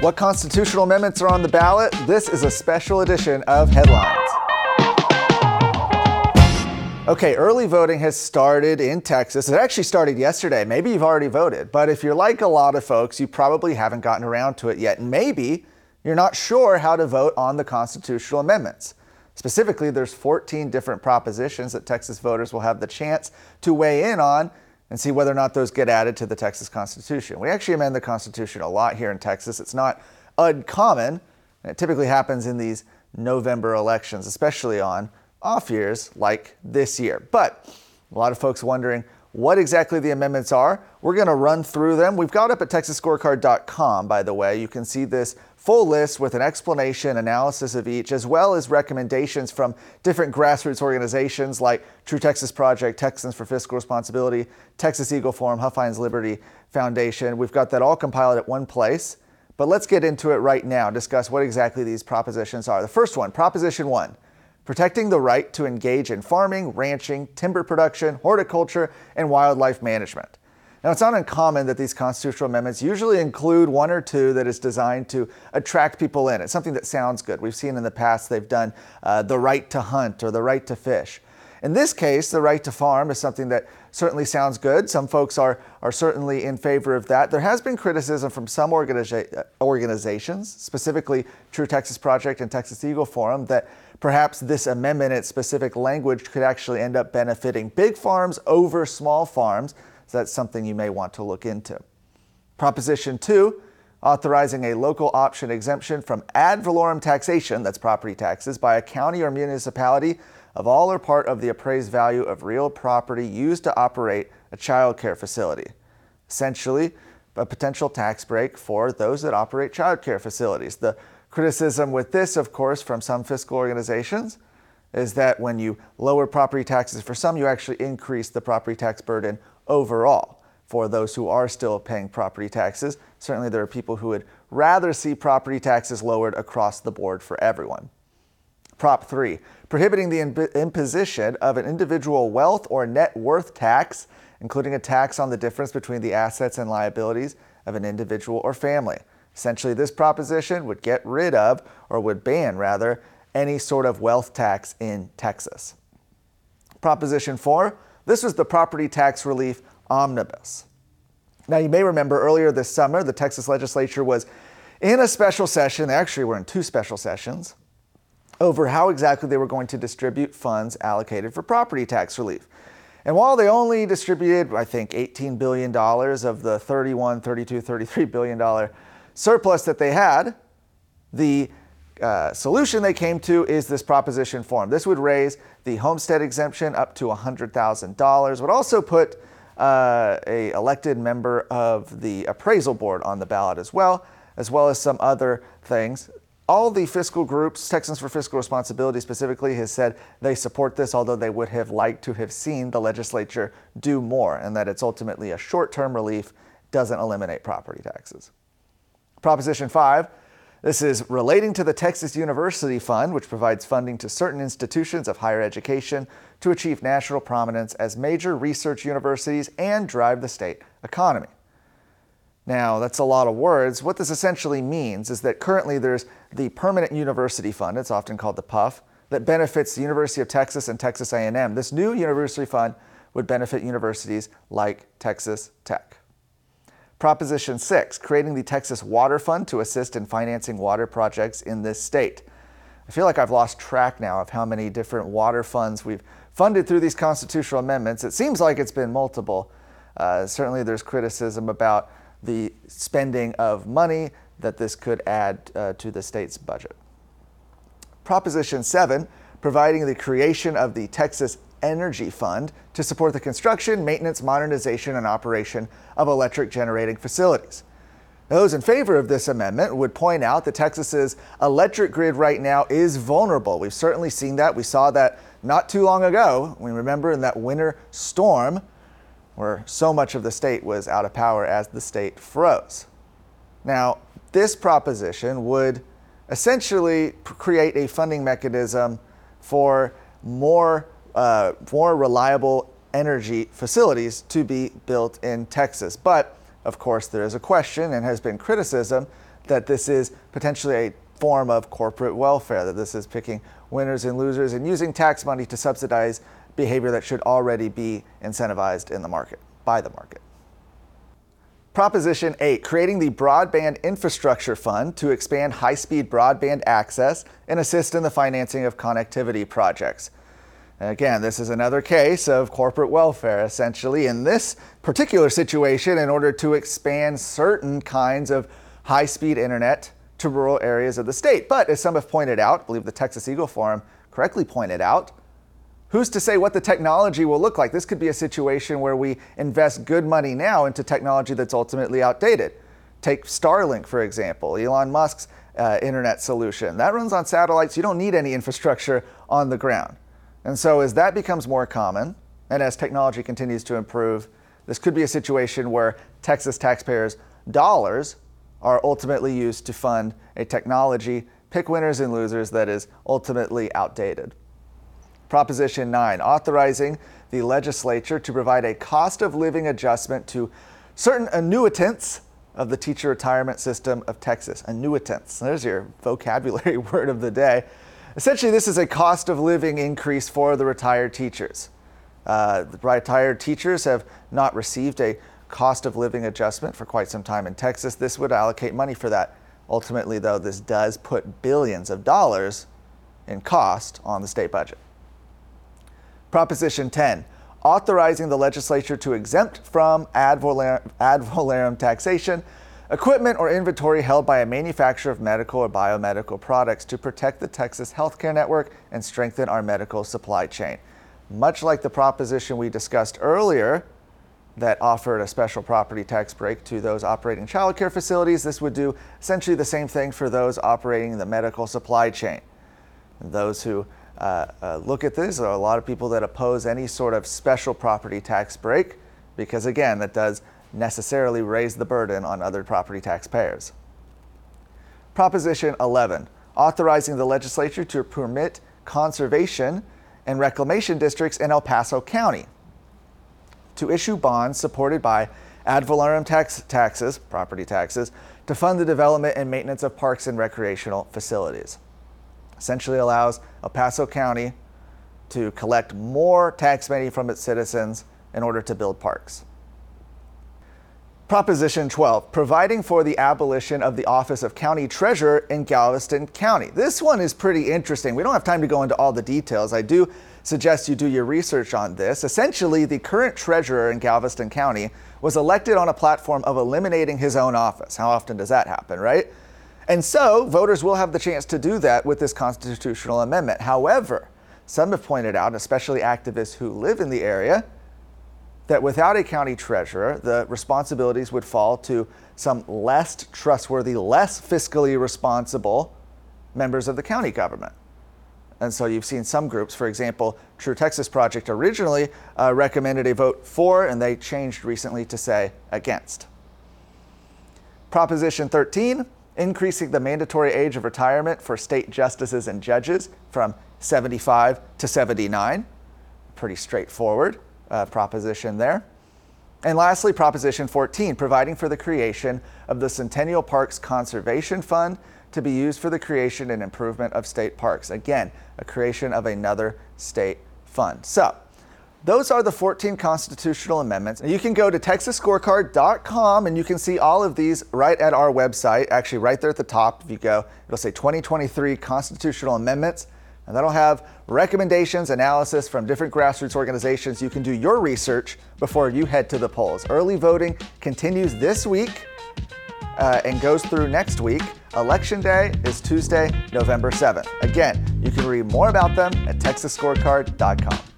What constitutional amendments are on the ballot? This is a special edition of Headlines. Okay, early voting has started in Texas. It actually started yesterday. Maybe you've already voted, but if you're like a lot of folks, you probably haven't gotten around to it yet. And maybe you're not sure how to vote on the constitutional amendments. Specifically, there's 14 different propositions that Texas voters will have the chance to weigh in on and see whether or not those get added to the Texas Constitution. We actually amend the Constitution a lot here in Texas. It's not uncommon. It typically happens in these November elections, especially on off years like this year. But a lot of folks wondering what exactly the amendments are. We're going to run through them. We've got up at texasscorecard.com, by the way. You can see this full list with an explanation, analysis of each, as well as recommendations from different grassroots organizations like True Texas Project, Texans for Fiscal Responsibility, Texas Eagle Forum, Huffines Liberty Foundation. We've got that all compiled at one place. But let's get into it right now, discuss what exactly these propositions are. The first one, Proposition 1 protecting the right to engage in farming, ranching, timber production, horticulture, and wildlife management. Now, it's not uncommon that these constitutional amendments usually include one or two that is designed to attract people in. It's something that sounds good. We've seen in the past they've done uh, the right to hunt or the right to fish. In this case, the right to farm is something that certainly sounds good. Some folks are, are certainly in favor of that. There has been criticism from some organiza- organizations, specifically True Texas Project and Texas Eagle Forum, that perhaps this amendment, its specific language, could actually end up benefiting big farms over small farms. So that's something you may want to look into. Proposition 2 authorizing a local option exemption from ad valorem taxation, that's property taxes, by a county or municipality of all or part of the appraised value of real property used to operate a child care facility. Essentially, a potential tax break for those that operate child care facilities. The criticism with this, of course, from some fiscal organizations is that when you lower property taxes for some, you actually increase the property tax burden overall for those who are still paying property taxes. Certainly, there are people who would rather see property taxes lowered across the board for everyone. Prop 3 prohibiting the imposition of an individual wealth or net worth tax, including a tax on the difference between the assets and liabilities of an individual or family. Essentially, this proposition would get rid of, or would ban rather, any sort of wealth tax in Texas. Proposition 4 this was the property tax relief omnibus. Now, you may remember earlier this summer, the Texas legislature was in a special session. They actually were in two special sessions over how exactly they were going to distribute funds allocated for property tax relief. And while they only distributed, I think, $18 billion of the $31, $32, 33 billion dollar surplus that they had, the uh, solution they came to is this proposition form. This would raise the homestead exemption up to $100,000, would also put uh, a elected member of the appraisal board on the ballot as well, as well as some other things. All the fiscal groups, Texans for Fiscal Responsibility specifically, has said they support this, although they would have liked to have seen the legislature do more, and that it's ultimately a short term relief, doesn't eliminate property taxes. Proposition 5 this is relating to the Texas University Fund, which provides funding to certain institutions of higher education to achieve national prominence as major research universities and drive the state economy. Now, that's a lot of words. What this essentially means is that currently there's the Permanent University Fund, it's often called the PUF, that benefits the University of Texas and Texas A&M. This new university fund would benefit universities like Texas Tech. Proposition 6, creating the Texas Water Fund to assist in financing water projects in this state. I feel like I've lost track now of how many different water funds we've funded through these constitutional amendments. It seems like it's been multiple. Uh, certainly, there's criticism about the spending of money that this could add uh, to the state's budget. Proposition 7, providing the creation of the Texas Energy Fund to support the construction, maintenance, modernization, and operation of electric generating facilities. Those in favor of this amendment would point out that Texas's electric grid right now is vulnerable. We've certainly seen that. We saw that not too long ago. We remember in that winter storm where so much of the state was out of power as the state froze. Now, this proposition would essentially create a funding mechanism for more, uh, more reliable energy facilities to be built in Texas. But of course, there is a question and has been criticism that this is potentially a form of corporate welfare, that this is picking winners and losers and using tax money to subsidize behavior that should already be incentivized in the market, by the market. Proposition 8 creating the Broadband Infrastructure Fund to expand high speed broadband access and assist in the financing of connectivity projects. Again, this is another case of corporate welfare, essentially, in this particular situation, in order to expand certain kinds of high speed internet to rural areas of the state. But as some have pointed out, I believe the Texas Eagle Forum correctly pointed out, who's to say what the technology will look like? This could be a situation where we invest good money now into technology that's ultimately outdated. Take Starlink, for example, Elon Musk's uh, internet solution. That runs on satellites. You don't need any infrastructure on the ground. And so, as that becomes more common, and as technology continues to improve, this could be a situation where Texas taxpayers' dollars are ultimately used to fund a technology, pick winners and losers that is ultimately outdated. Proposition 9, authorizing the legislature to provide a cost of living adjustment to certain annuitants of the teacher retirement system of Texas. Annuitants. There's your vocabulary word of the day. Essentially, this is a cost of living increase for the retired teachers. Uh, the retired teachers have not received a cost of living adjustment for quite some time in Texas. This would allocate money for that. Ultimately, though, this does put billions of dollars in cost on the state budget. Proposition 10 authorizing the legislature to exempt from ad ad valorem taxation equipment or inventory held by a manufacturer of medical or biomedical products to protect the Texas healthcare network and strengthen our medical supply chain. Much like the proposition we discussed earlier that offered a special property tax break to those operating childcare facilities, this would do essentially the same thing for those operating the medical supply chain. those who uh, uh, look at this there are a lot of people that oppose any sort of special property tax break because, again, that does necessarily raise the burden on other property taxpayers. Proposition 11 authorizing the legislature to permit conservation and reclamation districts in El Paso County to issue bonds supported by ad valorem tax taxes, property taxes, to fund the development and maintenance of parks and recreational facilities. Essentially allows El Paso County to collect more tax money from its citizens in order to build parks. Proposition 12, providing for the abolition of the office of county treasurer in Galveston County. This one is pretty interesting. We don't have time to go into all the details. I do suggest you do your research on this. Essentially, the current treasurer in Galveston County was elected on a platform of eliminating his own office. How often does that happen, right? And so, voters will have the chance to do that with this constitutional amendment. However, some have pointed out, especially activists who live in the area, that without a county treasurer, the responsibilities would fall to some less trustworthy, less fiscally responsible members of the county government. And so you've seen some groups, for example, True Texas Project originally uh, recommended a vote for, and they changed recently to say against. Proposition 13 increasing the mandatory age of retirement for state justices and judges from 75 to 79. Pretty straightforward uh, proposition there. And lastly, Proposition 14, providing for the creation of the Centennial Parks Conservation Fund to be used for the creation and improvement of state parks. Again, a creation of another state fund. So, those are the 14 constitutional amendments. You can go to texasscorecard.com and you can see all of these right at our website. Actually, right there at the top, if you go, it'll say 2023 constitutional amendments. And that'll have recommendations, analysis from different grassroots organizations. You can do your research before you head to the polls. Early voting continues this week uh, and goes through next week. Election day is Tuesday, November 7th. Again, you can read more about them at texasscorecard.com.